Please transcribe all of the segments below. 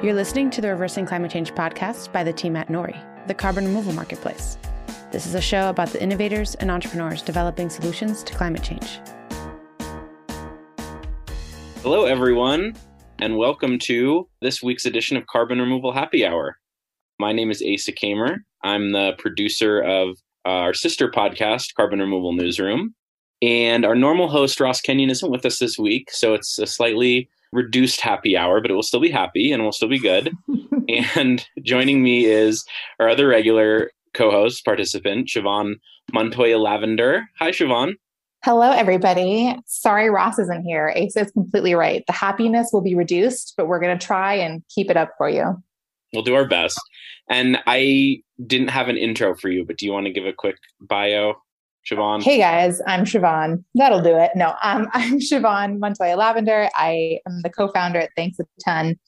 You're listening to the Reversing Climate Change podcast by the team at Nori, the carbon removal marketplace. This is a show about the innovators and entrepreneurs developing solutions to climate change. Hello, everyone, and welcome to this week's edition of Carbon Removal Happy Hour. My name is Asa Kamer. I'm the producer of our sister podcast, Carbon Removal Newsroom. And our normal host, Ross Kenyon, isn't with us this week, so it's a slightly reduced happy hour, but it will still be happy and will still be good. and joining me is our other regular co-host participant, Siobhan Montoya Lavender. Hi, Siobhan. Hello, everybody. Sorry Ross isn't here. Asa is completely right. The happiness will be reduced, but we're going to try and keep it up for you. We'll do our best. And I didn't have an intro for you, but do you want to give a quick bio Siobhan. Hey guys, I'm Siobhan. That'll do it. No, um, I'm Siobhan Montoya Lavender. I am the co-founder at Thanks a Ton,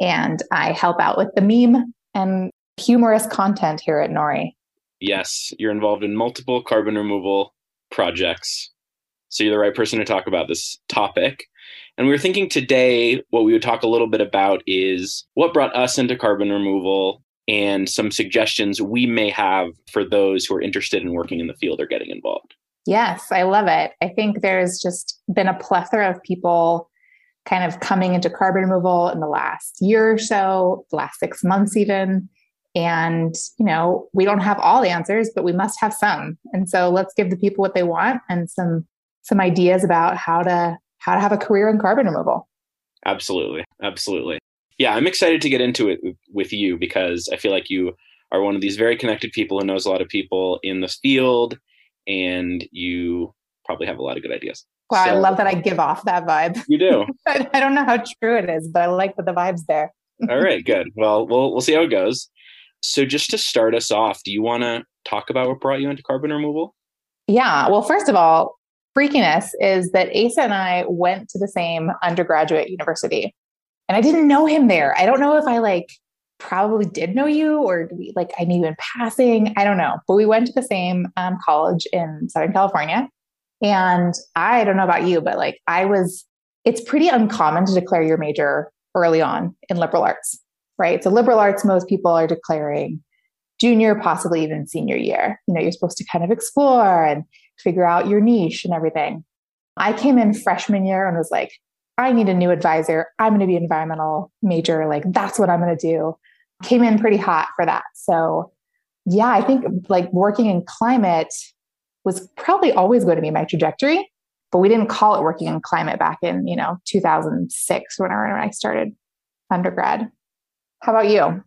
and I help out with the meme and humorous content here at Nori. Yes, you're involved in multiple carbon removal projects. So you're the right person to talk about this topic. And we were thinking today what we would talk a little bit about is what brought us into carbon removal and some suggestions we may have for those who are interested in working in the field or getting involved. Yes, I love it. I think there's just been a plethora of people kind of coming into carbon removal in the last year or so, the last six months even. And, you know, we don't have all the answers, but we must have some. And so let's give the people what they want and some some ideas about how to how to have a career in carbon removal. Absolutely. Absolutely yeah, I'm excited to get into it with you because I feel like you are one of these very connected people who knows a lot of people in this field, and you probably have a lot of good ideas. Wow, so, I love that I give off that vibe. You do. I don't know how true it is, but I like that the vibe's there. All right, good. Well, we'll we'll see how it goes. So, just to start us off, do you want to talk about what brought you into carbon removal? Yeah. Well, first of all, freakiness is that Asa and I went to the same undergraduate university and I didn't know him there. I don't know if I like probably did know you or we, like I knew you in passing. I don't know, but we went to the same um, college in Southern California. And I don't know about you, but like I was, it's pretty uncommon to declare your major early on in liberal arts, right? So liberal arts, most people are declaring junior, possibly even senior year. You know, you're supposed to kind of explore and figure out your niche and everything. I came in freshman year and was like, I need a new advisor. I'm going to be environmental major. Like that's what I'm going to do. Came in pretty hot for that. So yeah, I think like working in climate was probably always going to be my trajectory, but we didn't call it working in climate back in, you know, 2006 whenever I started undergrad. How about you?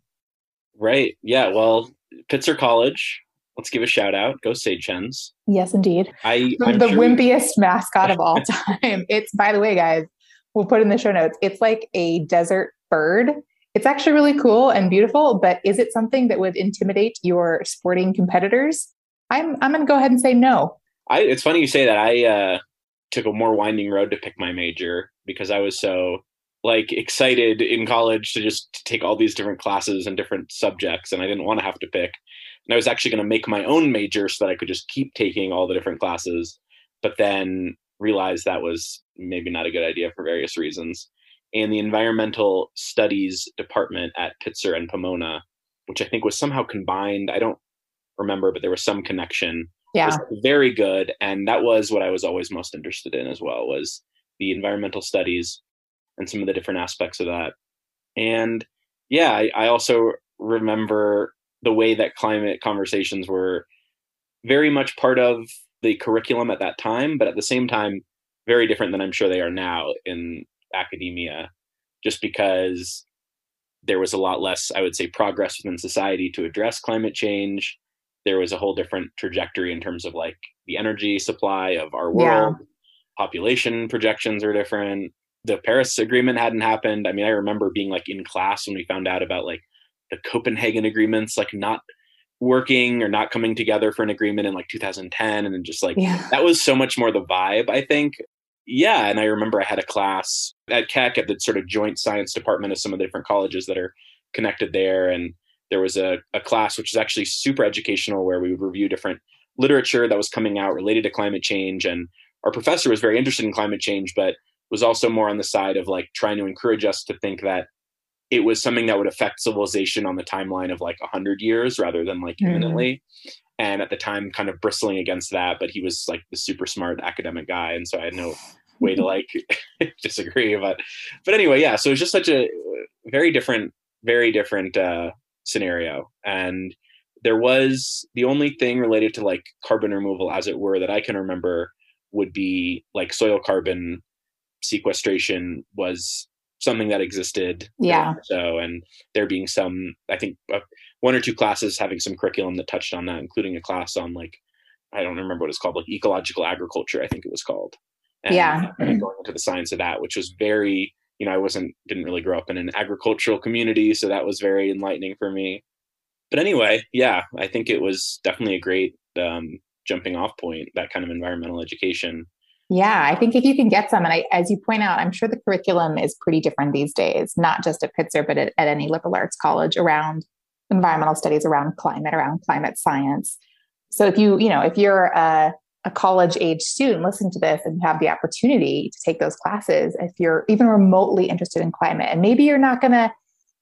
Right. Yeah. Well, Pitzer College. Let's give a shout out. Go Sage Hens. Yes, indeed. I, the, the sure wimpiest mascot of all time. It's by the way, guys, we'll put in the show notes. It's like a desert bird. It's actually really cool and beautiful, but is it something that would intimidate your sporting competitors? I'm I'm going to go ahead and say no. I, it's funny you say that. I uh, took a more winding road to pick my major because I was so like excited in college to just take all these different classes and different subjects, and I didn't want to have to pick. And I was actually going to make my own major so that I could just keep taking all the different classes. But then realized that was maybe not a good idea for various reasons. And the environmental studies department at Pitzer and Pomona, which I think was somehow combined, I don't remember, but there was some connection. Yeah. very good. And that was what I was always most interested in as well, was the environmental studies and some of the different aspects of that. And yeah, I, I also remember the way that climate conversations were very much part of the curriculum at that time, but at the same time, very different than I'm sure they are now in academia, just because there was a lot less, I would say, progress within society to address climate change. There was a whole different trajectory in terms of like the energy supply of our world. Yeah. Population projections are different. The Paris Agreement hadn't happened. I mean, I remember being like in class when we found out about like the Copenhagen agreements, like not working or not coming together for an agreement in like 2010 and then just like yeah. that was so much more the vibe i think yeah and i remember i had a class at keck at the sort of joint science department of some of the different colleges that are connected there and there was a, a class which is actually super educational where we would review different literature that was coming out related to climate change and our professor was very interested in climate change but was also more on the side of like trying to encourage us to think that it was something that would affect civilization on the timeline of like 100 years rather than like Mhm. imminently and at the time kind of bristling against that but he was like the super smart academic guy and so i had no way to like disagree but but anyway yeah so it's just such a very different very different uh scenario. And there was the only thing related to like carbon removal as it were that i can remember would be like soil carbon sequestration was something that existed. Yeah. so and there being some i think uh, one or two classes having some curriculum that touched on that including a class on like i don't remember what it's called like ecological agriculture i think it was called and Yeah. going into the science of that which was very you know i wasn't didn't really grow up in an agricultural community so that was very enlightening for me but anyway yeah i think it was definitely a great um, jumping off point that kind of environmental education Yeah, I think if you can get some, and I, as you point out, I'm sure the curriculum is pretty different these days, not just at Pitzer, but at, at any liberal arts college around environmental studies, around climate, around climate science. So if you, you know, if you're a, a college age student listening to this and you have the opportunity to take those classes, if you're even remotely interested in climate, and maybe you're not going to,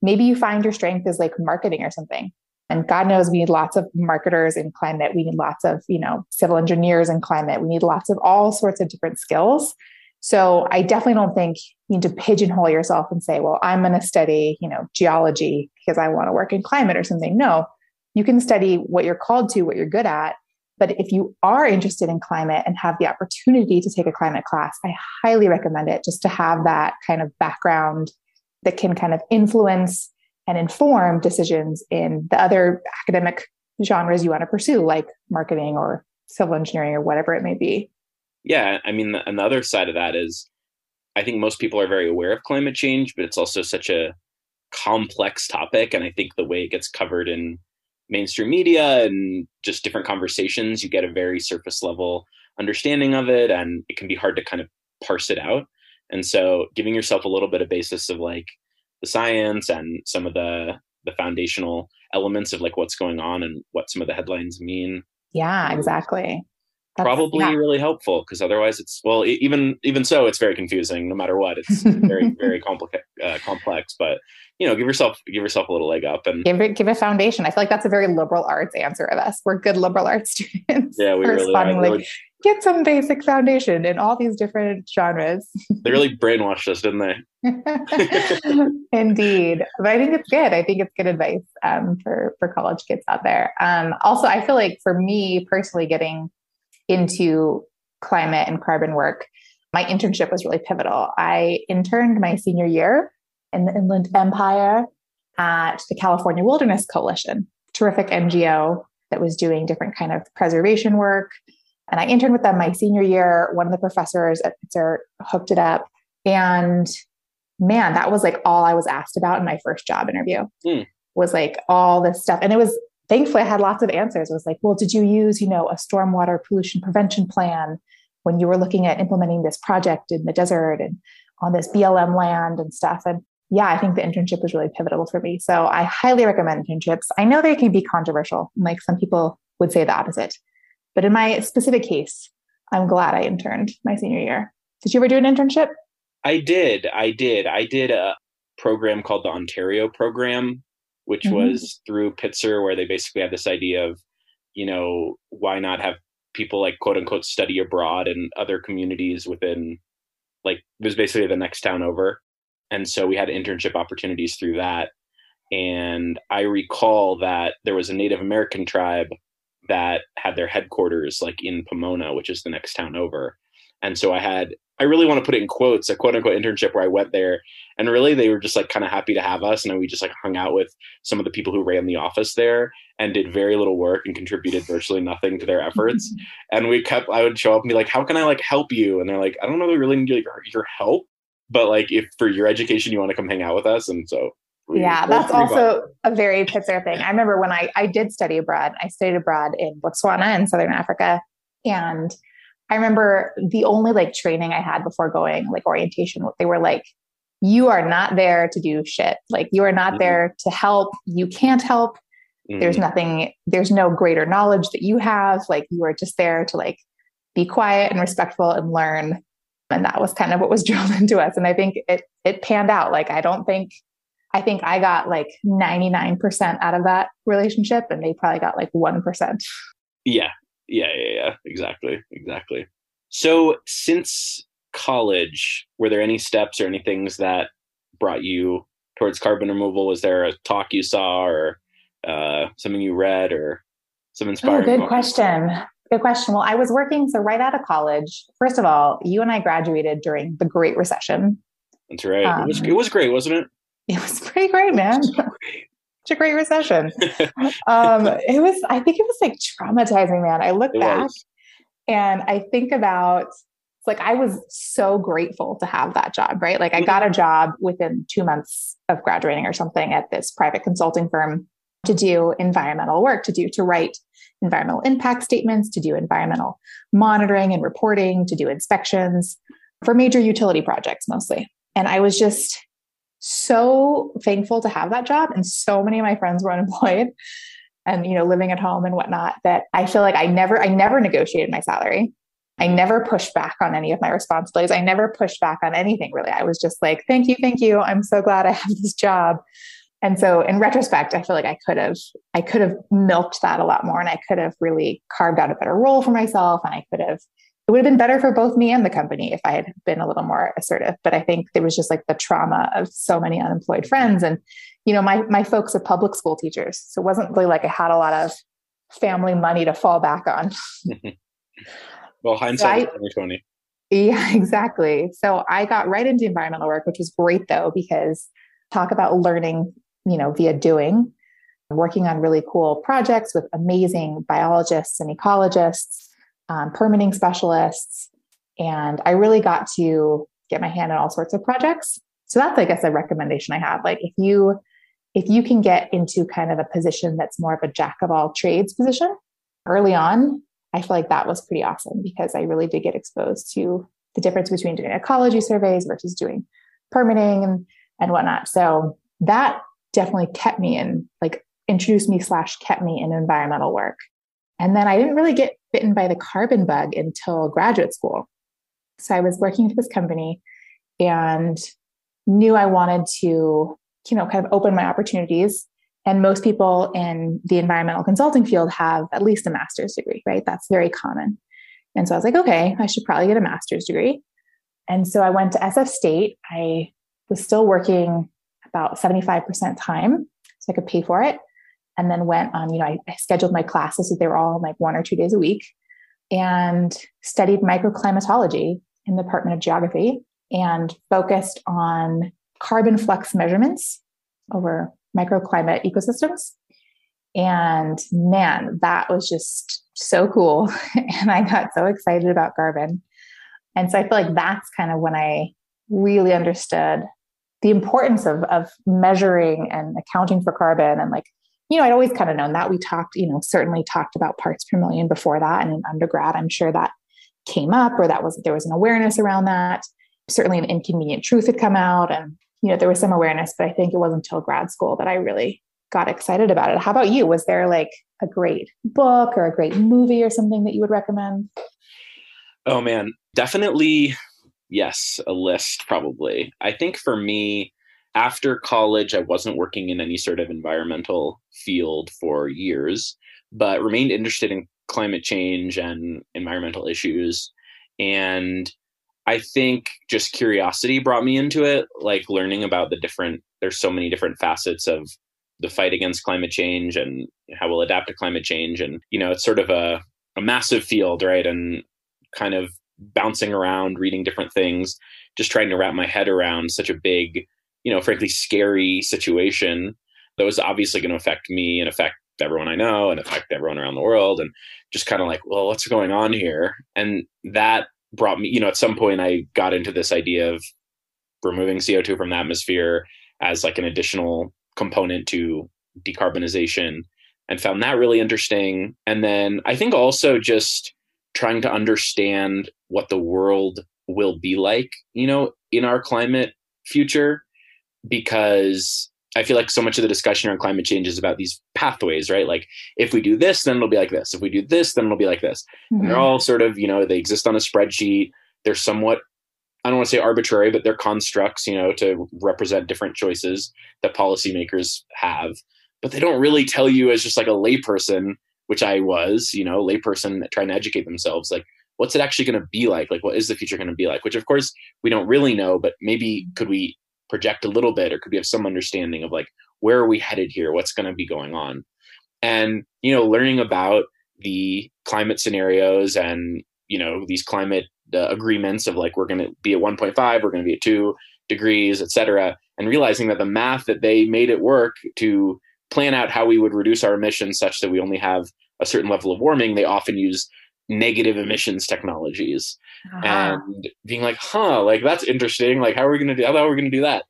maybe you find your strength is like marketing or something. And God knows we need lots of marketers in climate. We need lots of, you know, civil engineers in climate. We need lots of all sorts of different skills. So I definitely don't think you need to pigeonhole yourself and say, well, I'm going to study, you know, geology because I want to work in climate or something. No, you can study what you're called to, what you're good at. But if you are interested in climate and have the opportunity to take a climate class, I highly recommend it just to have that kind of background that can kind of influence and inform decisions in the other academic genres you want to pursue, like marketing or civil engineering or whatever it may be. yeah i mean the, another side of that is i think most people are very aware of climate change but it's also such a complex topic and i think the way it gets covered in mainstream media and just different conversations you get a very surface level understanding of it and it can be hard to kind of parse it out and so giving yourself a little bit of basis of like the science and some of the the foundational elements of like what's going on and what some of the headlines mean Yeah, exactly. That's- probably really helpful because otherwise it's well even even so it's very confusing no matter what it's very very complex uh, complex but you know give yourself give yourself a little leg up and give it give a foundation. I feel like that's a very liberal arts answer of us. We're good liberal arts students. yeah we really, are. responding They like really, get some basic foundation in all these different genres. they really brainwashed us didn't they Indeed, but I think it's good. I think it's good advice um, for for college kids out there. Um, also, I feel like for me personally, getting into climate and carbon work, my internship was really pivotal. I interned my senior year in the Inland Empire at the California Wilderness Coalition, terrific NGO that was doing different kind of preservation work. And I interned with them my senior year. One of the professors at Pitzer hooked it up, and man, that was like all I was asked about in my first job interview. Hmm. Was like all this stuff, and it was thankfully I had lots of answers. It was like, well, did you use you know a stormwater pollution prevention plan when you were looking at implementing this project in the desert and on this BLM land and stuff? And yeah, I think the internship was really pivotal for me. So I highly recommend internships. I know they can be controversial, like some people would say the opposite, but in my specific case, I'm glad I interned my senior year. Did you ever do an internship? i did i did i did a program called the ontario program which Mhm. was through pitzer where they basically had this idea of you know why not have people like quote unquote study abroad in other communities within like it was basically the next town over. And so we had internship opportunities through that. And i recall that there was a native american tribe that had their headquarters like in pomona which is the next town over and so i had i really want to put it in quotes a quote unquote internship where i went there and really they were just like kind of happy to have us and then we just like hung out with some of the people who ran the office there and did very little work and contributed virtually nothing to their efforts and we kept i would show up and be like how can i like help you and they're like i don't know we really need your, your help but like if for your education you want to come hang out with us and so Yeah, that's figure it out. also a very Pitzer thing. I remember when I, I did study abroad, I studied abroad in Botswana in Southern Africa. And I remember the only like training I had before going, like orientation, they were like, you are not there to do shit. Like you are not Mhm. there to help. You can't help. There's Mhm. nothing, there's no greater knowledge that you have. Like you are just there to like be quiet and respectful and learn. And that was kind of what was drilled into us. And I think it it panned out. Like I don't think I think I got like 99% out of that relationship and they probably got like 1%. Yeah. Yeah. Yeah. Yeah. Exactly. Exactly. So since college, were there any steps or any things that brought you towards carbon removal? Was there a talk you saw or uh, something you read or some inspiring? Oh, good question. Good question. Well, I was working, so right out of college, first of all, you and I graduated during the Great Recession. That's right. Um, it, was, it was great, wasn't it? It was pretty great, man. Such a great recession. um, it was, I think it was like traumatizing, man. I look it back was. and I think about it's like I was so grateful to have that job, right? Like I got a mm-hmm. job within two months of graduating or something at this private consulting firm to do environmental work, to do to write environmental impact statements, to do environmental monitoring and reporting, to do inspections for major utility projects mostly. And I was just so thankful to have that job. And so many of my friends were unemployed and, you know, living at home and whatnot that I feel like I never, I never negotiated my salary. I never pushed back on any of my responsibilities. I never pushed back on anything really. I was just like, thank you, thank you. I'm so glad I have this job. And so in retrospect, I feel like I could have I could have milked that a lot more and I could have really carved out a better role for myself and I could have it would have been better for both me and the company if I had been a little more assertive. But I think there was just like the trauma of so many unemployed friends. And, you know, my my folks are public school teachers. So it wasn't really like I had a lot of family money to fall back on. well, hindsight so 2020. Yeah, exactly. So I got right into environmental work, which was great though, because talk about learning, you know, via doing, working on really cool projects with amazing biologists and ecologists um, permitting specialists. And I really got to get my hand in all sorts of projects. So that's, I guess, a recommendation I have. Like if you if you can get into kind of a position that's more of a jack of all trades position early on, I feel like that was pretty awesome because I really did get exposed to the difference between doing ecology surveys versus doing permitting and, and whatnot. So that definitely kept me in, like introduced me slash kept me in environmental work. And then I didn't really get bitten by the carbon bug until graduate school. So I was working for this company and knew I wanted to, you know, kind of open my opportunities. And most people in the environmental consulting field have at least a master's degree, right? That's very common. And so I was like, okay, I should probably get a master's degree. And so I went to SF State. I was still working about 75% time, so I could pay for it and then went on, you know, I, I scheduled my classes so they were all like one or two days a week and studied microclimatology in the Department of Geography and focused on carbon flux measurements over microclimate ecosystems. And man, that was just so cool. and I got so excited about carbon. And so I feel like that's kind of when I really understood the importance of, of measuring and accounting for carbon and like you know, I'd always kind of known that. We talked, you know, certainly talked about parts per million before that. And in undergrad, I'm sure that came up or that was there was an awareness around that. Certainly an inconvenient truth had come out and you know, there was some awareness, but I think it wasn't until grad school that I really got excited about it. How about you? Was there like a great book or a great movie or something that you would recommend? Oh man, definitely yes, a list probably. I think for me, after college, I wasn't working in any sort of environmental field for years, but remained interested in climate change and environmental issues. And I think just curiosity brought me into it, like learning about the different, there's so many different facets of the fight against climate change and how we'll adapt to climate change. And, you know, it's sort of a, a massive field, right? And kind of bouncing around, reading different things, just trying to wrap my head around such a big you know, frankly, scary situation that was obviously going to affect me and affect everyone I know and affect everyone around the world. And just kind of like, well, what's going on here? And that brought me, you know, at some point I got into this idea of removing CO2 from the atmosphere as like an additional component to decarbonization and found that really interesting. And then I think also just trying to understand what the world will be like, you know, in our climate future because I feel like so much of the discussion around climate change is about these pathways, right? Like if we do this, then it'll be like this. If we do this, then it'll be like this. Mm-hmm. And they're mm-hmm. all sort of, you know, they exist on a spreadsheet. They're somewhat I don't want to say arbitrary, but they're constructs, you know, to represent different choices that policymakers have. But they don't really tell you as just like a layperson, which I was, you know, layperson trying to educate themselves, like what's it actually going to be like? Like, what is the future going to be like? Which, of course, we don't really know, but maybe could we project a little bit, or could we have some understanding of like where are we headed here? What's going to be going on? And you know, learning about the climate scenarios and you know these climate uh, agreements of like we're going to be at 1.5 we're going to be at 2 degrees etc and realizing that the math that they made it work to plan out how we would reduce our emissions such that we only have a certain level of warming they often use negative emissions technologies uh-huh. and being like huh like that's interesting. Like how are we going to do how are we going to do that?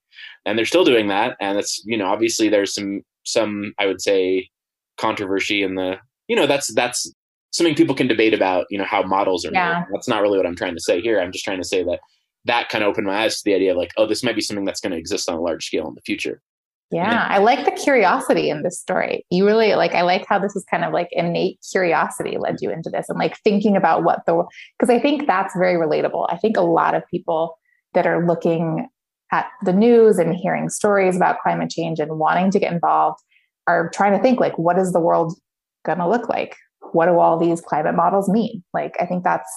And they're still doing that and it's you know obviously there's some some i would say controversy in the you know that's that's something people can debate about you know how models are yeah. made that's not really what i'm trying to say here. I'm just trying to say that that kind of opened my eyes to the idea of like oh this might be something that's going to exist on a large scale in the future yeah, I like the curiosity in this story. You really like, I like how this is kind of like innate curiosity led you into this and like thinking about what the, because I think that's very relatable. I think a lot of people that are looking at the news and hearing stories about climate change and wanting to get involved are trying to think like, what is the world going to look like? What do all these climate models mean? Like, I think that's,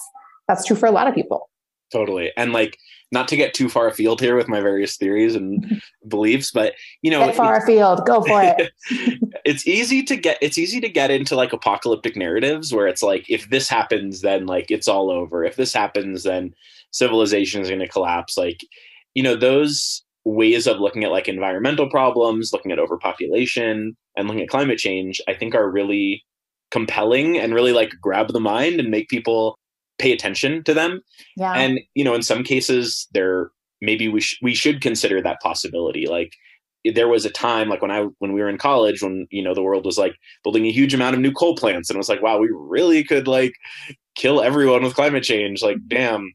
that's true for a lot of people. Totally. And like, not to get too far afield here with my various theories and beliefs, but you know, get far afield, go for it. it's easy to get it's easy to get into like apocalyptic narratives where it's like if this happens, then like it's all over. If this happens, then civilization is going to collapse. Like, you know, those ways of looking at like environmental problems, looking at overpopulation, and looking at climate change, I think are really compelling and really like grab the mind and make people pay attention to them. Yeah. And you know, in some cases, there maybe we sh- we should consider that possibility. Like there was a time like when I when we were in college when you know the world was like building a huge amount of new coal plants and it was like wow we really could like kill everyone with climate change like mm-hmm. damn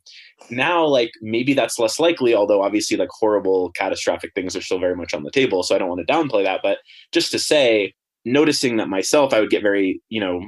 now like maybe that's less likely although obviously like horrible catastrophic things are still very much on the table so I don't want to downplay that but just to say noticing that myself I would get very you know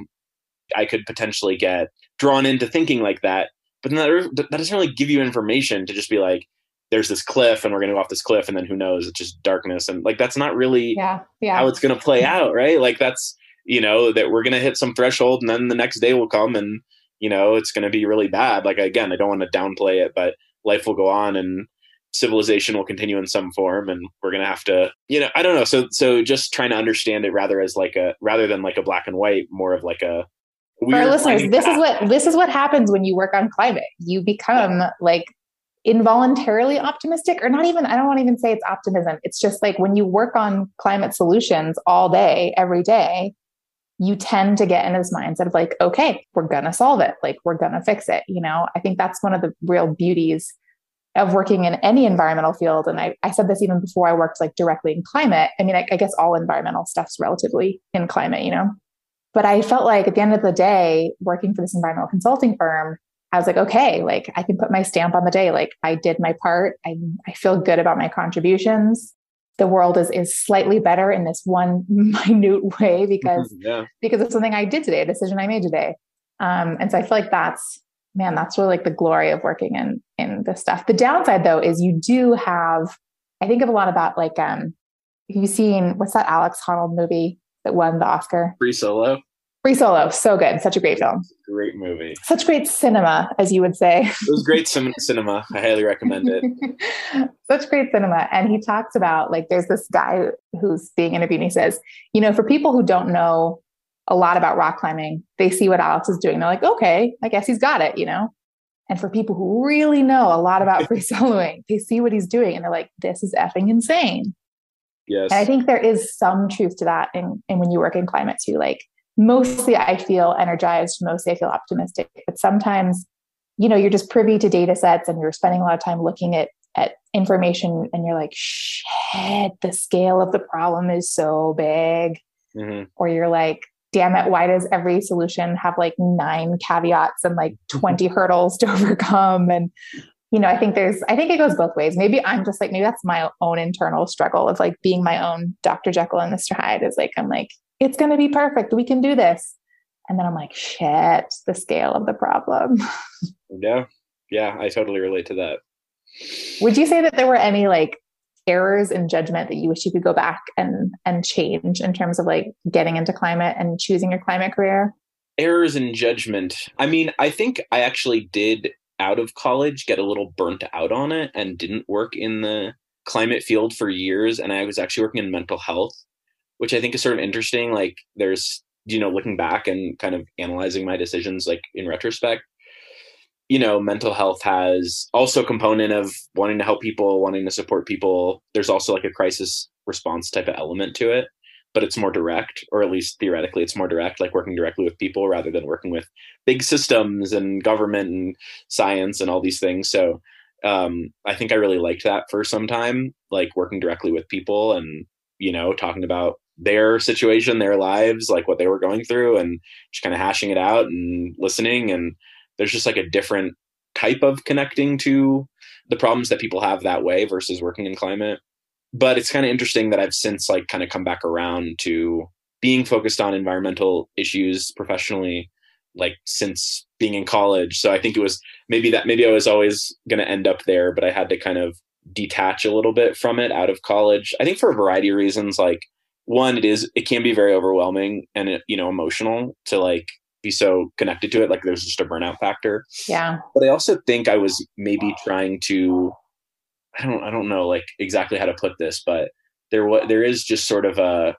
I could potentially get drawn into thinking like that. But then that, that doesn't really give you information to just be like, there's this cliff and we're going to go off this cliff and then who knows it's just darkness and like that's not really yeah, yeah. how it's going to play out right like that's you know that we're going to hit some threshold and then the next day will come and you know it's going to be really bad like again i don't want to downplay it but life will go on and civilization will continue in some form and we're going to have to you know i don't know so so just trying to understand it rather as like a rather than like a black and white more of like a for our listeners, this is what this is what happens when you work on climate. You become yeah. like involuntarily optimistic, or not even. I don't want to even say it's optimism. It's just like when you work on climate solutions all day, every day, you tend to get into this mindset of like, okay, we're gonna solve it. Like we're gonna fix it. You know, I think that's one of the real beauties of working in any environmental field. And I, I said this even before I worked like directly in climate. I mean, I, I guess all environmental stuff's relatively in climate, you know, but I felt like at the end of the day, working for this environmental consulting firm, I was like, okay, like I can put my stamp on the day. Like I did my part. I, I feel good about my contributions. The world is is slightly better in this one minute way because yeah. because of something I did today, a decision I made today. Um, and so I feel like that's man, that's really like the glory of working in in this stuff. The downside though is you do have, I think of a lot about like um, you've seen what's that Alex Honnold movie? That won the Oscar. Free Solo. Free Solo, so good, such a great film. Great movie. Such great cinema, as you would say. It was great sim- cinema. I highly recommend it. such great cinema, and he talks about like there's this guy who's being interviewed. and He says, you know, for people who don't know a lot about rock climbing, they see what Alex is doing. They're like, okay, I guess he's got it, you know. And for people who really know a lot about free soloing, they see what he's doing and they're like, this is effing insane. Yes. And I think there is some truth to that in, in when you work in climate too. Like mostly I feel energized, mostly I feel optimistic. But sometimes, you know, you're just privy to data sets and you're spending a lot of time looking at at information and you're like, shit, the scale of the problem is so big. Mm-hmm. Or you're like, damn it, why does every solution have like nine caveats and like 20 hurdles to overcome? And you know, I think there's, I think it goes both ways. Maybe I'm just like, maybe that's my own internal struggle of like being my own Dr. Jekyll and Mr. Hyde is like, I'm like, it's going to be perfect. We can do this. And then I'm like, shit, the scale of the problem. yeah. Yeah. I totally relate to that. Would you say that there were any like errors in judgment that you wish you could go back and and change in terms of like getting into climate and choosing your climate career? Errors in judgment. I mean, I think I actually did out of college get a little burnt out on it and didn't work in the climate field for years and I was actually working in mental health, which I think is sort of interesting like there's you know looking back and kind of analyzing my decisions like in retrospect you know, mental health has also component of wanting to help people, wanting to support people. There's also like a crisis response type of element to it, but it's more direct, or at least theoretically, it's more direct, like working directly with people rather than working with big systems and government and science and all these things. So um, I think I really liked that for some time, like working directly with people and, you know, talking about their situation, their lives, like what they were going through, and just kind of hashing it out and listening and there's just like a different type of connecting to the problems that people have that way versus working in climate. But it's kind of interesting that I've since like kind of come back around to being focused on environmental issues professionally like since being in college. So I think it was maybe that maybe I was always going to end up there, but I had to kind of detach a little bit from it out of college. I think for a variety of reasons like one it is it can be very overwhelming and uh, you know emotional to like be so connected to it. Like there's just a burnout factor. Yeah. But I also think I was maybe trying to, I don't, I don't know like exactly how to put this, but there was, there is just sort of a,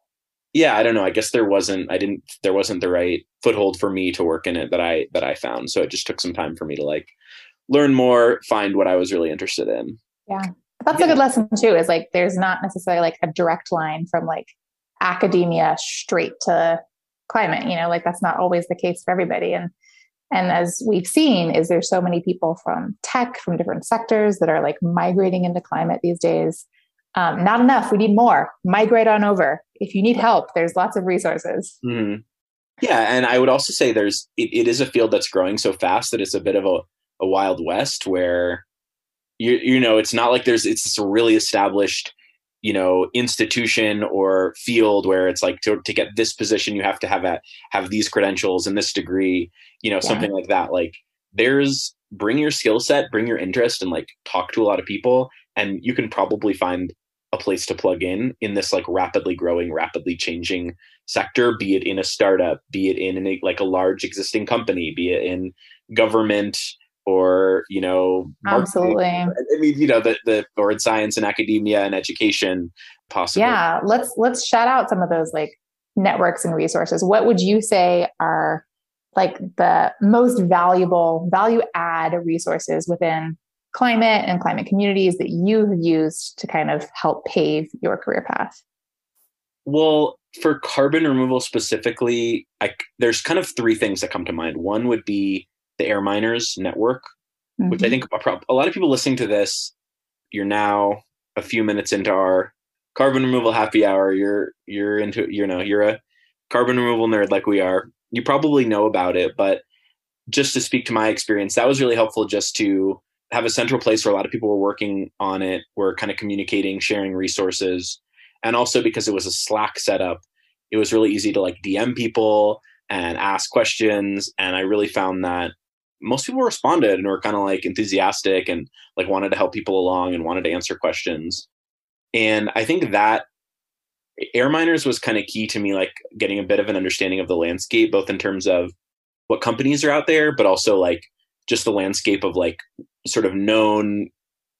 yeah, I don't know. I guess there wasn't, I didn't, there wasn't the right foothold for me to work in it that I, that I found. So it just took some time for me to like learn more, find what I was really interested in. Yeah. That's yeah. a good lesson too, is like, there's not necessarily like a direct line from like academia straight to climate you know like that's not always the case for everybody and and as we've seen is there's so many people from tech from different sectors that are like migrating into climate these days? Um, not enough. We need more. Migrate on over. If you need help there's lots of resources. Mm-hmm. yeah and i would also say there's it, it is a field that's growing so fast that it's a bit of a, a wild west where you you know it's not like there's it's a really established you know institution or field where it's like to, to get this position you have to have a have these credentials and this degree you know yeah. something like that like there's bring your skill set bring your interest and like talk to a lot of people and you can probably find a place to plug in in this like rapidly growing rapidly changing sector be it in a startup be it in a, like a large existing company be it in government or you know absolutely. I mean you know the the or in science and academia and education possibly. Yeah let's let's shout out some of those like networks and resources. What would you say are like the most valuable value add resources within climate and climate communities that you have used to kind of help pave your career path? Well for carbon removal specifically I, there's kind of three things that come to mind. One would be the Air Miners Network, mm-hmm. which I mm-hmm. think a lot of people listening to this, you're now a few minutes into our carbon removal happy hour. You're you're into you know you're a carbon removal nerd like we are. You probably know about it, but just to speak to my experience, that was really helpful just to have a central place where a lot of people were working on it, were kind of communicating, sharing resources. And also because it was a Slack setup, it was really easy to like DM people and ask questions. And I really found that most people responded and were kind of like enthusiastic and like wanted to help people along and wanted to answer questions. And I think that Air Miners was kind of key to me, like getting a bit of an understanding of the landscape, both in terms of what companies are out there, but also like just the landscape of like sort of known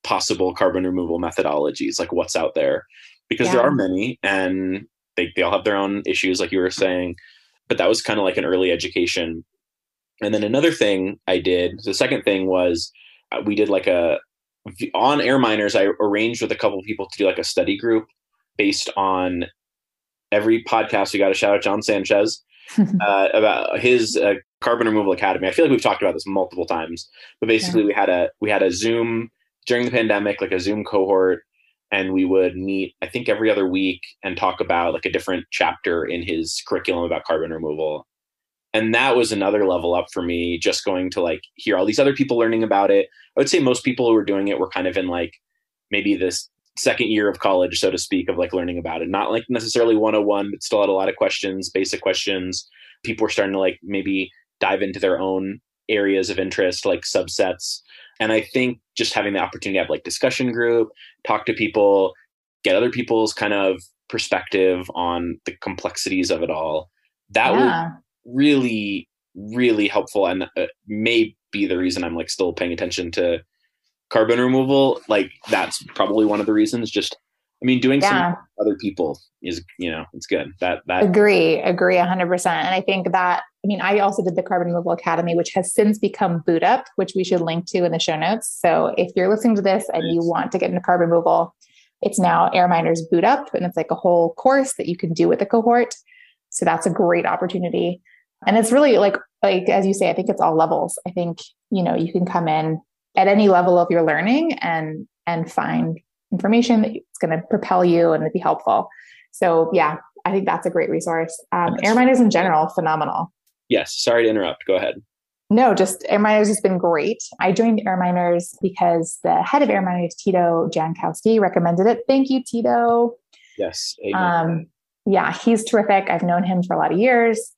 possible carbon removal methodologies, like what's out there. Because yeah. there are many and they, they all have their own issues, like you were saying. But that was kind of like an early education and then another thing I did, the second thing was uh, we did like a on air miners. I arranged with a couple of people to do like a study group based on every podcast. We got a shout out John Sanchez uh, about his uh, carbon removal academy. I feel like we've talked about this multiple times, but basically yeah. we had a we had a Zoom during the pandemic, like a Zoom cohort, and we would meet I think every other week and talk about like a different chapter in his curriculum about carbon removal and that was another level up for me just going to like hear all these other people learning about it. I would say most people who were doing it were kind of in like maybe this second year of college so to speak of like learning about it. Not like necessarily 101 but still had a lot of questions basic questions. People were starting to like maybe dive into their own areas of interest like subsets. And I think just having the opportunity to have like discussion group, talk to people, get other people's kind of perspective on the complexities of it all, that yeah. Really, really helpful and uh, may be the reason I'm like still paying attention to carbon removal. Like that's probably one of the reasons. Just, I mean, doing yeah. some other people is, you know, it's good. That that agree, agree, hundred percent. And I think that I mean, I also did the Carbon Removal Academy, which has since become Boot Up, which we should link to in the show notes. So if you're listening to this and you want to get into carbon removal, it's now Airminers Boot Up, and it's like a whole course that you can do with a cohort. So that's a great opportunity. And it's really like like as you say, I think it's all levels. I think, you know, you can come in at any level of your learning and and find information that's going to propel you and it'd be helpful. So yeah, I think that's a great resource. Um, Airminers in general, phenomenal. Yes. Sorry to interrupt. Go ahead. No, just Airminers has been great. I joined Airminers because the head of Airminers, Tito Jankowski, recommended it. Thank you, Tito. Yes. Um, yeah, he's terrific. I've known him for a lot of years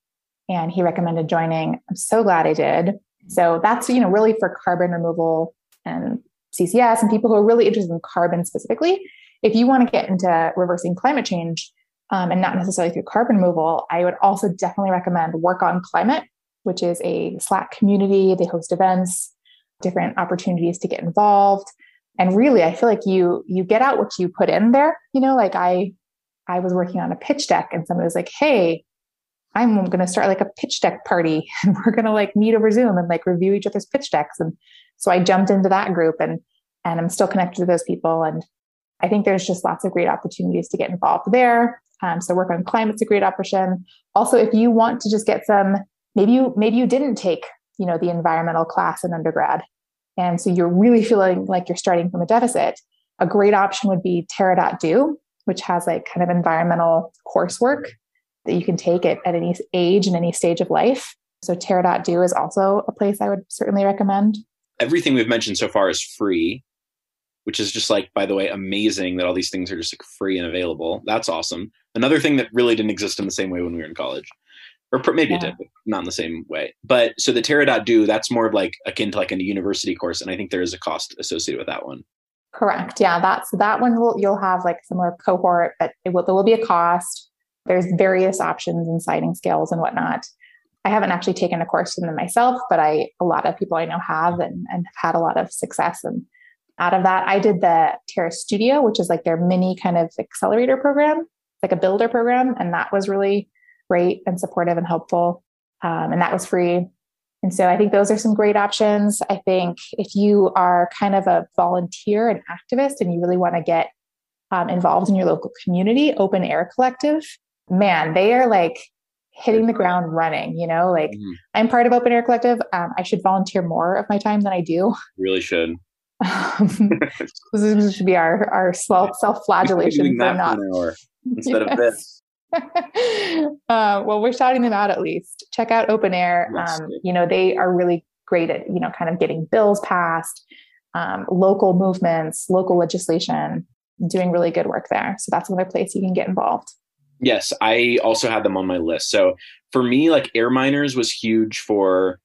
and he recommended joining. I'm so glad I did. So that's, you know, really for carbon removal and CCS and people who are really interested in carbon specifically. If you want to get into reversing climate change, um, and not necessarily through carbon removal, I would also definitely recommend Work on Climate, which is a Slack community. They host events, different opportunities to get involved. And really, I feel like you you get out what you put in there. You know, like I I was working on a pitch deck and somebody was like, hey, I'm going to start like a pitch deck party and we're going to like meet over Zoom and like review each other's pitch decks. And so I jumped into that group and, and I'm still connected to those people. And I think there's just lots of great opportunities to get involved there. Um, so work on climate's a great option. Also, if you want to just get some, maybe you maybe you didn't take you know the environmental class in undergrad, and so you're really feeling like you're starting from a deficit. A great option would be Terra.do, which has like kind of environmental coursework that you can take it at any age and any stage of life. So Terra.do is also a place I would certainly recommend. Everything we've mentioned so far is free which is just like, by the way, amazing that all these things are just like free and available. That's awesome. Another thing that really didn't exist in the same way when we were in college, or maybe yeah. it did, but not in the same way. But so the Terra.do, that's more of like akin to like a university course, and I think there is a cost associated with that one. Correct. Yeah, that's that one. Will, you'll have like similar cohort, but it will, there will be a cost. There's various options and citing scales and whatnot. I haven't actually taken a course from them myself, but I a lot of people I know have and, and have had a lot of success and out of that, I did the Terra Studio, which is like their mini kind of accelerator program, like a builder program. And that was really great and supportive and helpful. Um, and that was free. And so I think those are some great options. I think if you are kind of a volunteer and activist and you really want to get um, involved in your local community, Open Air Collective, man, they are like hitting the ground running. You know, like mm-hmm. I'm part of Open Air Collective. Um, I should volunteer more of my time than I do. Really should. Um, this should be our our self self flagellation for not instead of this. uh, well, we're shouting them out at least. Check out Open Air. Um, you know, they are really great at you know kind of getting bills passed, um, local movements, local legislation, doing really good work there. So that's another place you can get involved. Yes, I also had them on my list. So for me, like Airminers was huge for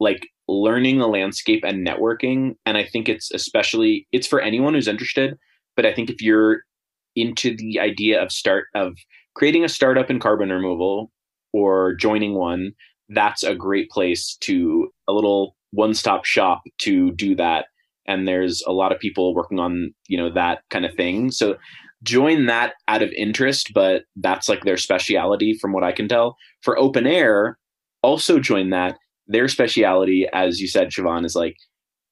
like learning the landscape and networking and i think it's especially it's for anyone who's interested but i think if you're into the idea of start of creating a startup in carbon removal or joining one that's a great place to a little one-stop shop to do that and there's a lot of people working on you know that kind of thing so join that out of interest but that's like their speciality from what i can tell for open air also join that their speciality, as you said, Siobhan, is like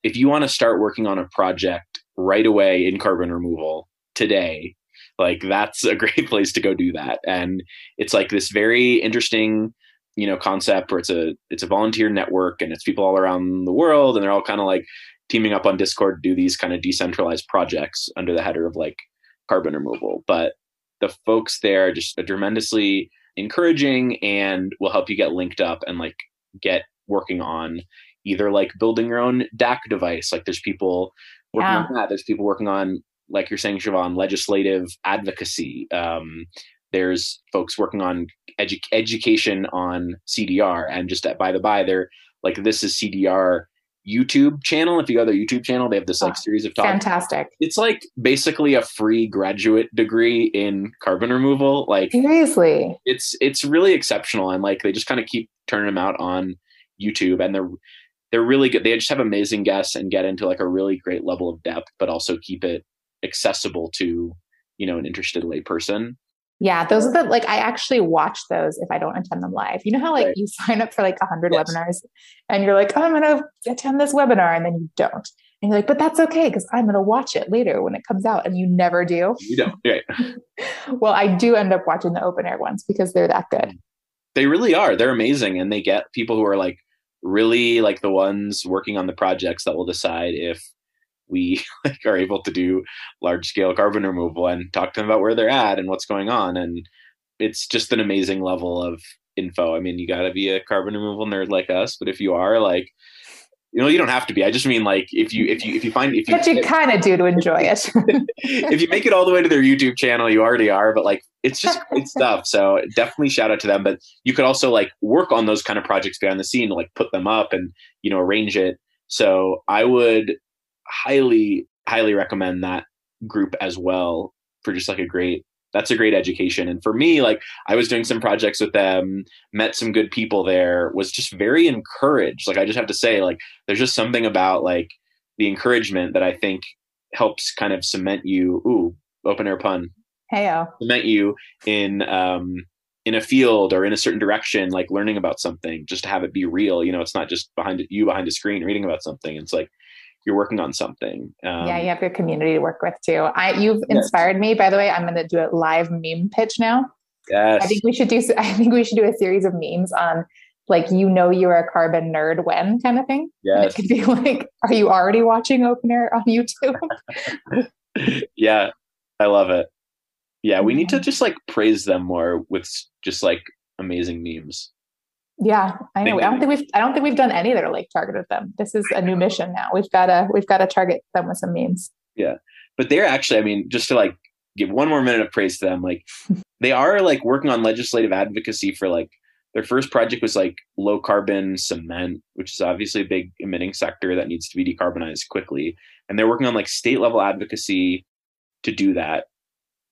if you want to start working on a project right away in carbon removal today, like that's a great place to go do that. And it's like this very interesting, you know, concept where it's a it's a volunteer network and it's people all around the world and they're all kind of like teaming up on Discord to do these kind of decentralized projects under the header of like carbon removal. But the folks there are just tremendously encouraging and will help you get linked up and like get working on either like building your own DAC device. Like there's people working yeah. on that. There's people working on, like you're saying, Siobhan, legislative advocacy. Um, there's folks working on edu- education on CDR. And just at, by the by, they're like, this is CDR YouTube channel. If you go to their YouTube channel, they have this like Oh, series of talks. Fantastic. It's like basically a free graduate degree in carbon removal. Like Seriously. it's it's really exceptional and like they just kind of keep turning them out on YouTube and they're they're really good. They just have amazing guests and get into like a really great level of depth, but also keep it accessible to you know an interested layperson. Yeah, those are the like I actually watch those if I don't attend them live. You know how like Right. you sign up for like a hundred Yes. webinars and you're like, oh, I'm gonna attend this webinar, and then you don't. And you're like, but that's okay because I'm gonna watch it later when it comes out, and you never do. You don't right. Well, I do end up watching the OpenAir ones because they're that good. Mm. They really are. They're amazing and they get people who are like really like the ones working on the projects that will decide if we like are able to do large scale carbon removal and talk to them about where they're at and what's going on and it's just an amazing level of info i mean you got to be a carbon removal nerd like us but if you are like you know you don't have to be i just mean like if you if you if you find if you But you kind of do to enjoy it. if you make it all the way to their YouTube channel, you already are, but like it's just great stuff. So definitely shout out to them. But you could also like work on those kind of projects behind the scene, like put them up and you know arrange it. So I would highly, highly recommend that group as well for just like a great that's a great education. And for me, like I was doing some projects with them, met some good people there, was just very encouraged. Like I just have to say, like there's just something about like the encouragement that I think helps kind of cement you ooh open air pun Heyo. cement you in um in a field or in a certain direction like learning about something just to have it be real you know it's not just behind you behind a screen reading about something it's like you're working on something um, yeah, you have your community to work with too. I you've Yes. inspired me. By the way, I'm going to do a live meme pitch now. yes I think we should do. I think we should do a series of memes on like you know you're a carbon nerd when kind of thing. And It could be like, are you already watching OpenAir on YouTube? yeah i love it yeah we need to Mhm. just like praise them more with just like amazing memes yeah, I know. I don't think we've. I don't think we've done any that are like targeted them. This is a new mission now. We've got to. We've got to target them with some memes. Yeah. But they're actually i mean just to like give one more minute of praise to them like they are like working on legislative advocacy for like their first project was like low carbon cement which is obviously a big emitting sector that needs to be decarbonized quickly and they're working on like state level advocacy to do that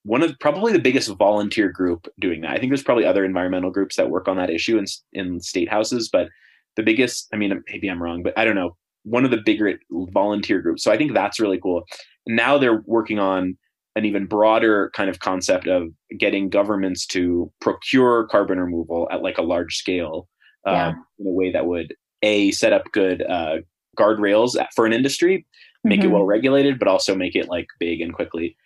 one of probably the biggest volunteer group doing that. I think there's probably other environmental groups that work on that issue in, in state houses but the biggest i mean maybe i'm wrong but i don't know. One of the bigger volunteer groups. So i think that's really cool. Now they're working on an even broader kind of concept of getting governments to procure carbon removal at like a large scale um, in a way that would a set up good uh, guardrails for an industry make it Mhm. well regulated but also make it like big and quickly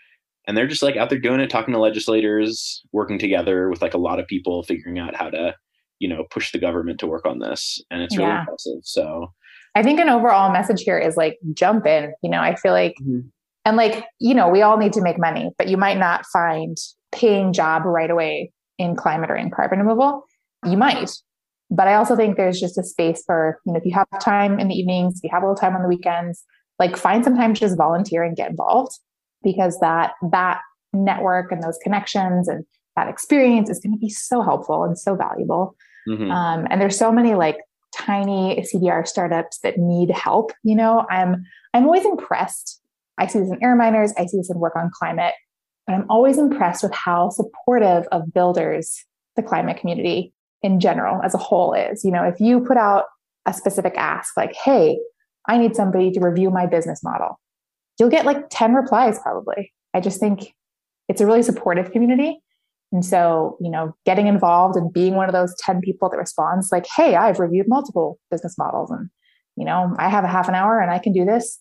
and they're just like out there doing it talking to legislators working together with like a lot of people figuring out how to you know push the government to work on this and it's really Yeah. impressive so I think an overall message here is like jump in. You know, I feel like Mhm. and like you know we all need to make money but you might not find paying job right away in climate or in carbon removal you might but i also think there's just a space for you know if you have time in the evenings if you have a little time on the weekends like find some time to just volunteer and get involved because that that network and those connections and that experience is going to be so helpful and so valuable mhm. um, and there's so many like tiny CDR startups that need help. You know, I'm I'm always impressed. I see this in AirMiners. I see this in work on climate, but I'm always impressed with how supportive of builders the climate community in general as a whole is. You know, if you put out a specific ask like, "Hey, I need somebody to review my business model," you'll get like ten replies probably. I just think it's a really supportive community. And so, you know, getting involved and being one of those 10 people that responds like, hey, I've reviewed multiple business models and, you know, I have a half an hour and I can do this.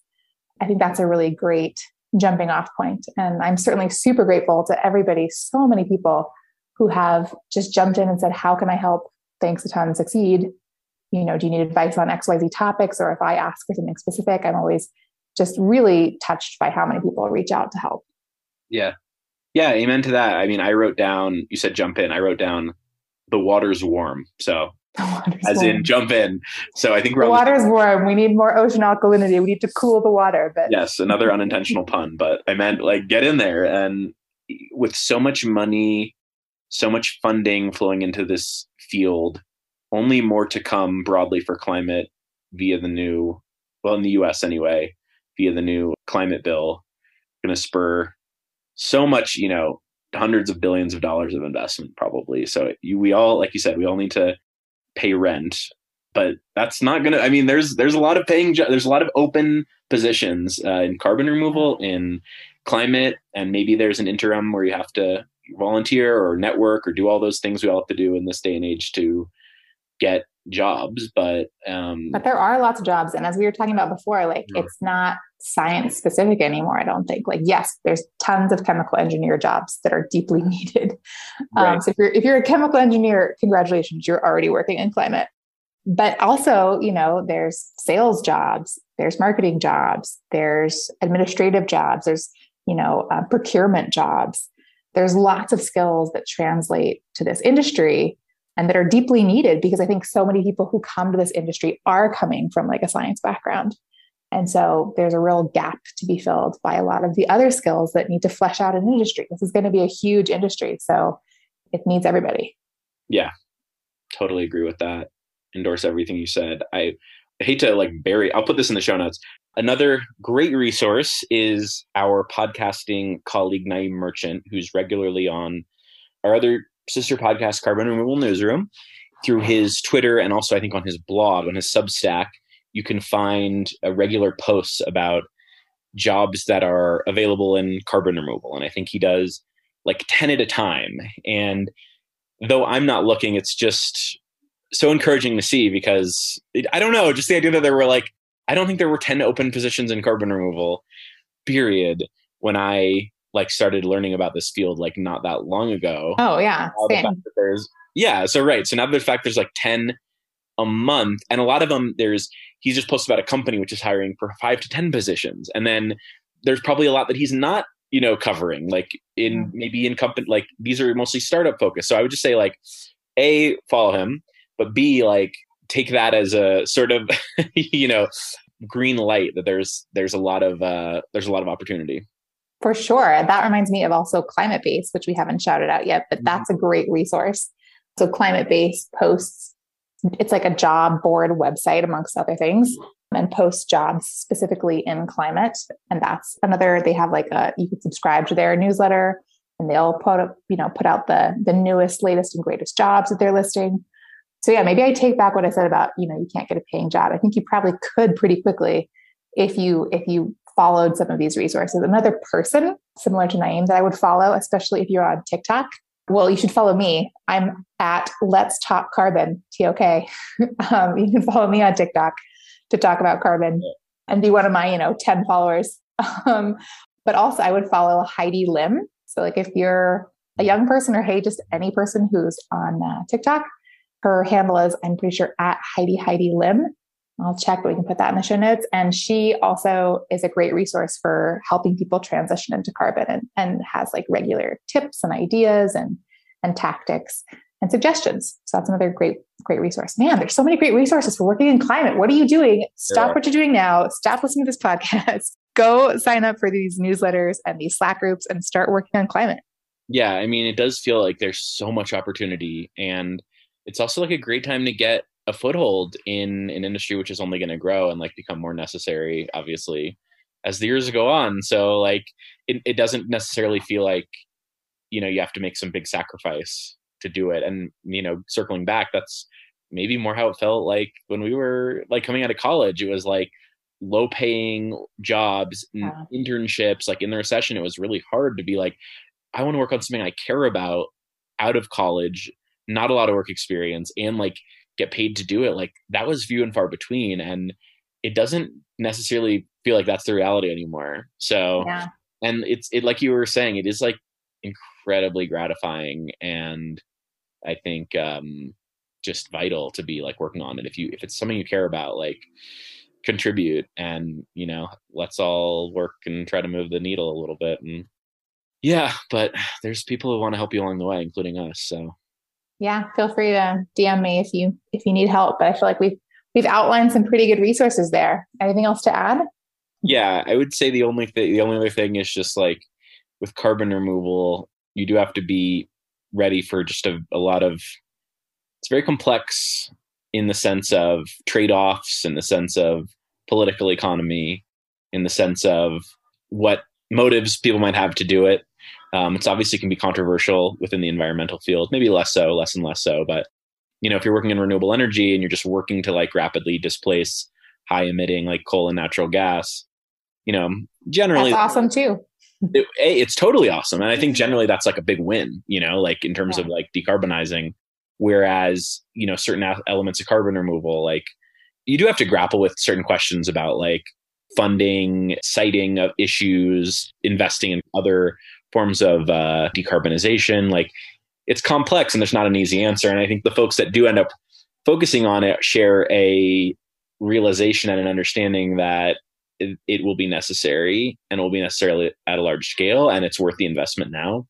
I think that's a really great jumping off point. And I'm certainly super grateful to everybody, so many people who have just jumped in and said, how can I help Thanks a ton succeed? You know, do you need advice on XYZ topics? Or if I ask for something specific, I'm always just really touched by how many people reach out to help. Yeah. Yeah, amen to that. I mean, I wrote down, you said jump in. I wrote down the water's warm. So, water's as warm. in jump in. So, I think the on the- water's warm. We need more ocean alkalinity. We need to cool the water. But yes, another unintentional pun, but I meant like get in there. And with so much money, so much funding flowing into this field, only more to come broadly for climate via the new well in the US anyway, via the new climate bill, going to spur so much, you know, hundreds of billions of dollars of investment probably. So you, we all, like you said, we all need to pay rent, but that's not going to, I mean, there's, there's a lot of paying, there's a lot of open positions uh, in carbon removal, in climate, and maybe there's an interim where you have to volunteer or network or do all those things we all have to do in this day and age to get jobs but um but there are lots of jobs and as we were talking about before like sure. it's not science specific anymore i don't think. Like yes there's tons of chemical engineer jobs that are deeply needed. Um, right. um, so if you're if you're a chemical engineer congratulations you're already working in climate. But also you know there's sales jobs there's marketing jobs there's administrative jobs there's you know uh, procurement jobs. There's lots of skills that translate to this industry and that are deeply needed because I think so many people who come to this industry are coming from like a science background. And so there's a real gap to be filled by a lot of the other skills that need to flesh out an industry. This is going to be a huge industry. So it needs everybody. Yeah, totally agree with that. Endorse everything you said. I, hate to like bury, I'll put this in the show notes. Another great resource is our podcasting colleague, Naeem Merchant, who's regularly on our other sister podcast, Carbon Removal Newsroom, through his Twitter and also I think on his blog, on his Substack, you can find uh, regular posts about jobs that are available in carbon removal. And I think he does like 10 at a time. And though I'm not looking, it's just so encouraging to see because it, I don't know, just the idea that there were like, I don't think there were 10 open positions in carbon removal, period, when I like started learning about this field like not that long ago. Oh yeah, there's yeah. So right. So now the fact there's like ten a month, and a lot of them there's he's just posted about a company which is hiring for five to ten positions, and then there's probably a lot that he's not you know covering like in maybe in company like these are mostly startup focused. So I would just say like a follow him, but b like take that as a sort of you know green light that there's there's a lot of uh there's a lot of opportunity for sure. That reminds me of also Climatebase, which we haven't shouted out yet, but mm-hmm. that's a great resource. So Climatebase posts, it's like a job board website amongst other things and posts jobs specifically in climate. And that's another, they have like a, you can subscribe to their newsletter and they'll put up, you know, put out the, the newest, latest and greatest jobs that they're listing. So yeah, maybe I take back what I said about, you know, you can't get a paying job. I think you probably could pretty quickly if you, if you followed some of these resources. Another person similar to Naeem that I would follow, especially if you're on TikTok. Well, you should follow me. I'm at Let's Talk Carbon, T O K. Um, you can follow me on TikTok to talk about carbon and be one of my, you know, 10 followers. Um, but also, I would follow Heidi Lim. So, like, if you're a young person or hey, just any person who's on uh, TikTok, her handle is, I'm pretty sure, at Heidi Heidi Lim. I'll check, but we can put that in the show notes. And she also is a great resource for helping people transition into carbon and, and has like regular tips and ideas and, and tactics and suggestions. So that's another great, great resource. Man, there's so many great resources for working in climate. What are you doing? Stop yeah. what you're doing now. Stop listening to this podcast. Go sign up for these newsletters and these Slack groups and start working on climate. Yeah, I mean, it does feel like there's so much opportunity and it's also like a great time to get a foothold in an industry which is only going to grow and like become more necessary obviously as the years go on. So like it, it doesn't necessarily feel like you know you have to make some big sacrifice to do it. And you know circling back that's maybe more how it felt like when we were like coming out of college. It was like low paying jobs internships like in the recession it was really hard to be like i want to work on something i care about out of college not a lot of work experience and like get paid to do it. Like that was few and far between and it doesn't necessarily feel like that's the reality anymore. So yeah. and it's it like you were saying it is like incredibly gratifying and i think um just vital to be like working on it. If you if it's something you care about like contribute and you know let's all work and try to move the needle a little bit and yeah but there's people who want to help you along the way including us so yeah, feel free to DM me if you if you need help. But I feel like we've we've outlined some pretty good resources there. Anything else to add? Yeah, I would say the only thing the only other thing is just like with carbon removal, you do have to be ready for just a, a lot of it's very complex in the sense of trade-offs in the sense of political economy in the sense of what motives people might have to do it. Um, it's obviously can be controversial within the environmental field, maybe less so, less and less so. But you know, if you're working in renewable energy and you're just working to like rapidly displace high emitting like coal and natural gas, you know, generally that's awesome too. It, it's totally awesome, and I think generally that's like a big win. You know, like in terms yeah. of like decarbonizing. Whereas you know certain elements of carbon removal, like you do have to grapple with certain questions about like funding, siting of issues, investing in other forms of uh, decarbonization. Like it's complex and there's not an easy answer. And I think the folks that do end up focusing on it share a realization and an understanding that it, it will be necessary and it will be necessarily at a large scale and it's worth the investment now.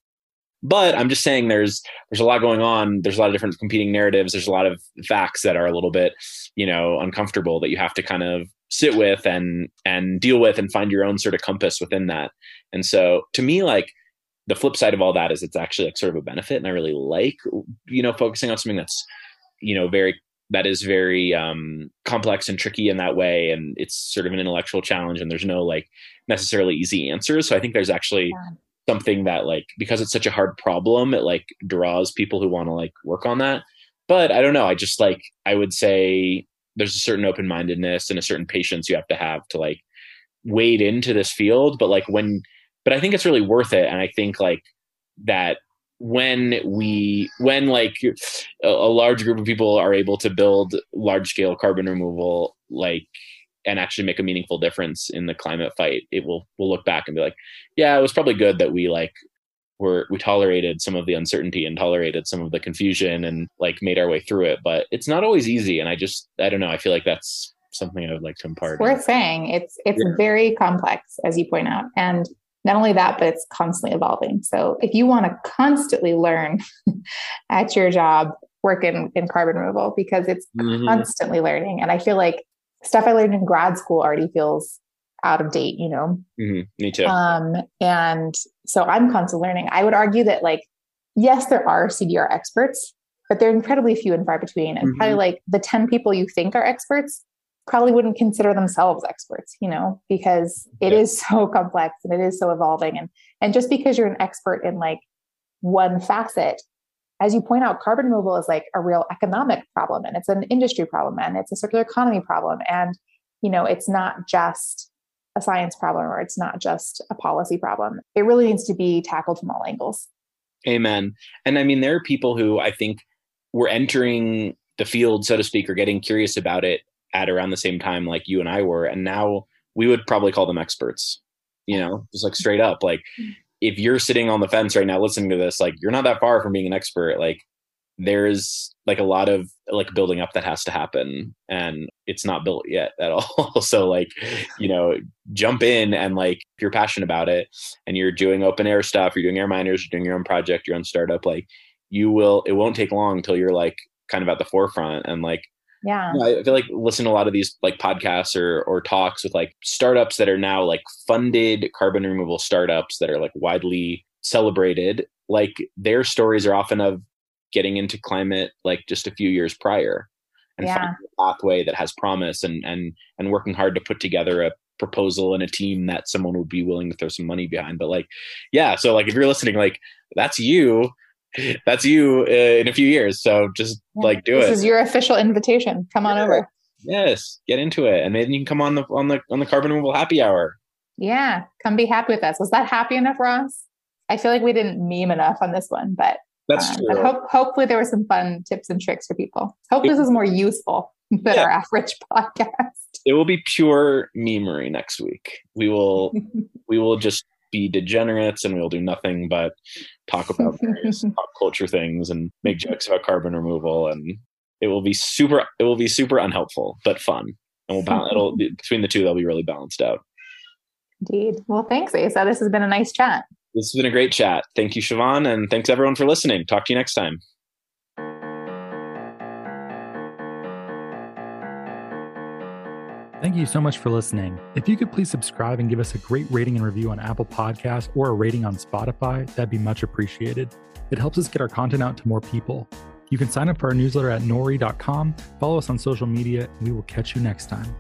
But I'm just saying there's there's a lot going on. There's a lot of different competing narratives. There's a lot of facts that are a little bit, you know, uncomfortable that you have to kind of sit with and and deal with and find your own sort of compass within that. And so to me, like the flip side of all that is it's actually like sort of a benefit. And I really like, you know, focusing on something that's, you know, very that is very um, complex and tricky in that way and it's sort of an intellectual challenge and there's no like necessarily easy answers so i think there's actually yeah something that like because it's such a hard problem it like draws people who want to like work on that but i don't know i just like i would say there's a certain open-mindedness and a certain patience you have to have to like wade into this field but like when but i think it's really worth it and i think like that when we when like a, a large group of people are able to build large scale carbon removal like and actually make a meaningful difference in the climate fight, it will we'll look back and be like, yeah, it was probably good that we like were we tolerated some of the uncertainty and tolerated some of the confusion and like made our way through it. But it's not always easy, and I just I don't know. I feel like that's something I would like to impart. It's worth saying it's it's yeah. very complex, as you point out, and not only that, but it's constantly evolving. So if you want to constantly learn at your job, work in, in carbon removal because it's mm-hmm. constantly learning. And I feel like stuff I learned in grad school already feels out of date, you know? Mm-hmm. Me too. Um, and so I'm constantly learning. I would argue that, like, yes, there are CDR experts, but they're incredibly few and far between. And mm-hmm. probably like the 10 people you think are experts probably wouldn't consider themselves experts, you know, because it yeah. is so complex and it is so evolving. And and just because you're an expert in like one facet as you point out, carbon removal is like a real economic problem and it's an industry problem and it's a circular economy problem. And, you know, it's not just a science problem or it's not just a policy problem. It really needs to be tackled from all angles. Amen. And I mean, there are people who I think were entering the field, so to speak, or getting curious about it at around the same time like you and I were. And now we would probably call them experts, you know, just like straight up. Like if you're sitting on the fence right now listening to this, like you're not that far from being an expert. Like there's like a lot of like building up that has to happen and it's not built yet at all. so like, you know, jump in and like if you're passionate about it and you're doing OpenAir stuff, you're doing AirMiners, you're doing your own project, your own startup, like you will it won't take long until you're like kind of at the forefront and like yeah you know, i feel like listen to a lot of these like podcasts or or talks with like startups that are now like funded carbon removal startups that are like widely celebrated like their stories are often of getting into climate like just a few years prior and yeah. finding a pathway that has promise and and and working hard to put together a proposal and a team that someone would be willing to throw some money behind but like yeah so like if you're listening like that's you that's you uh, in a few years. So just yeah. like do this it. This is your official invitation. Come on yeah. over. Yes, get into it, and maybe you can come on the on the on the carbon removal happy hour. Yeah, come be happy with us. Was that happy enough, Ross? I feel like we didn't meme enough on this one, but that's um, true. Hope, hopefully there were some fun tips and tricks for people. Hope this is more useful than yeah. our average podcast. It will be pure memery next week. We will we will just be degenerates and we'll do nothing but talk about various pop culture things and make jokes about carbon removal and it will be super it will be super unhelpful but fun. And we'll balance it'll between the two they'll be really balanced out. Indeed. Well thanks asa. This has been a nice chat. This has been a great chat. Thank you siobhan and thanks everyone for listening. Talk to you next time Thank you so much for listening. If you could please subscribe and give us a great rating and review on Apple Podcasts or a rating on Spotify, that'd be much appreciated. It helps us get our content out to more people. You can sign up for our newsletter at nori.com, follow us on social media, and we will catch you next time.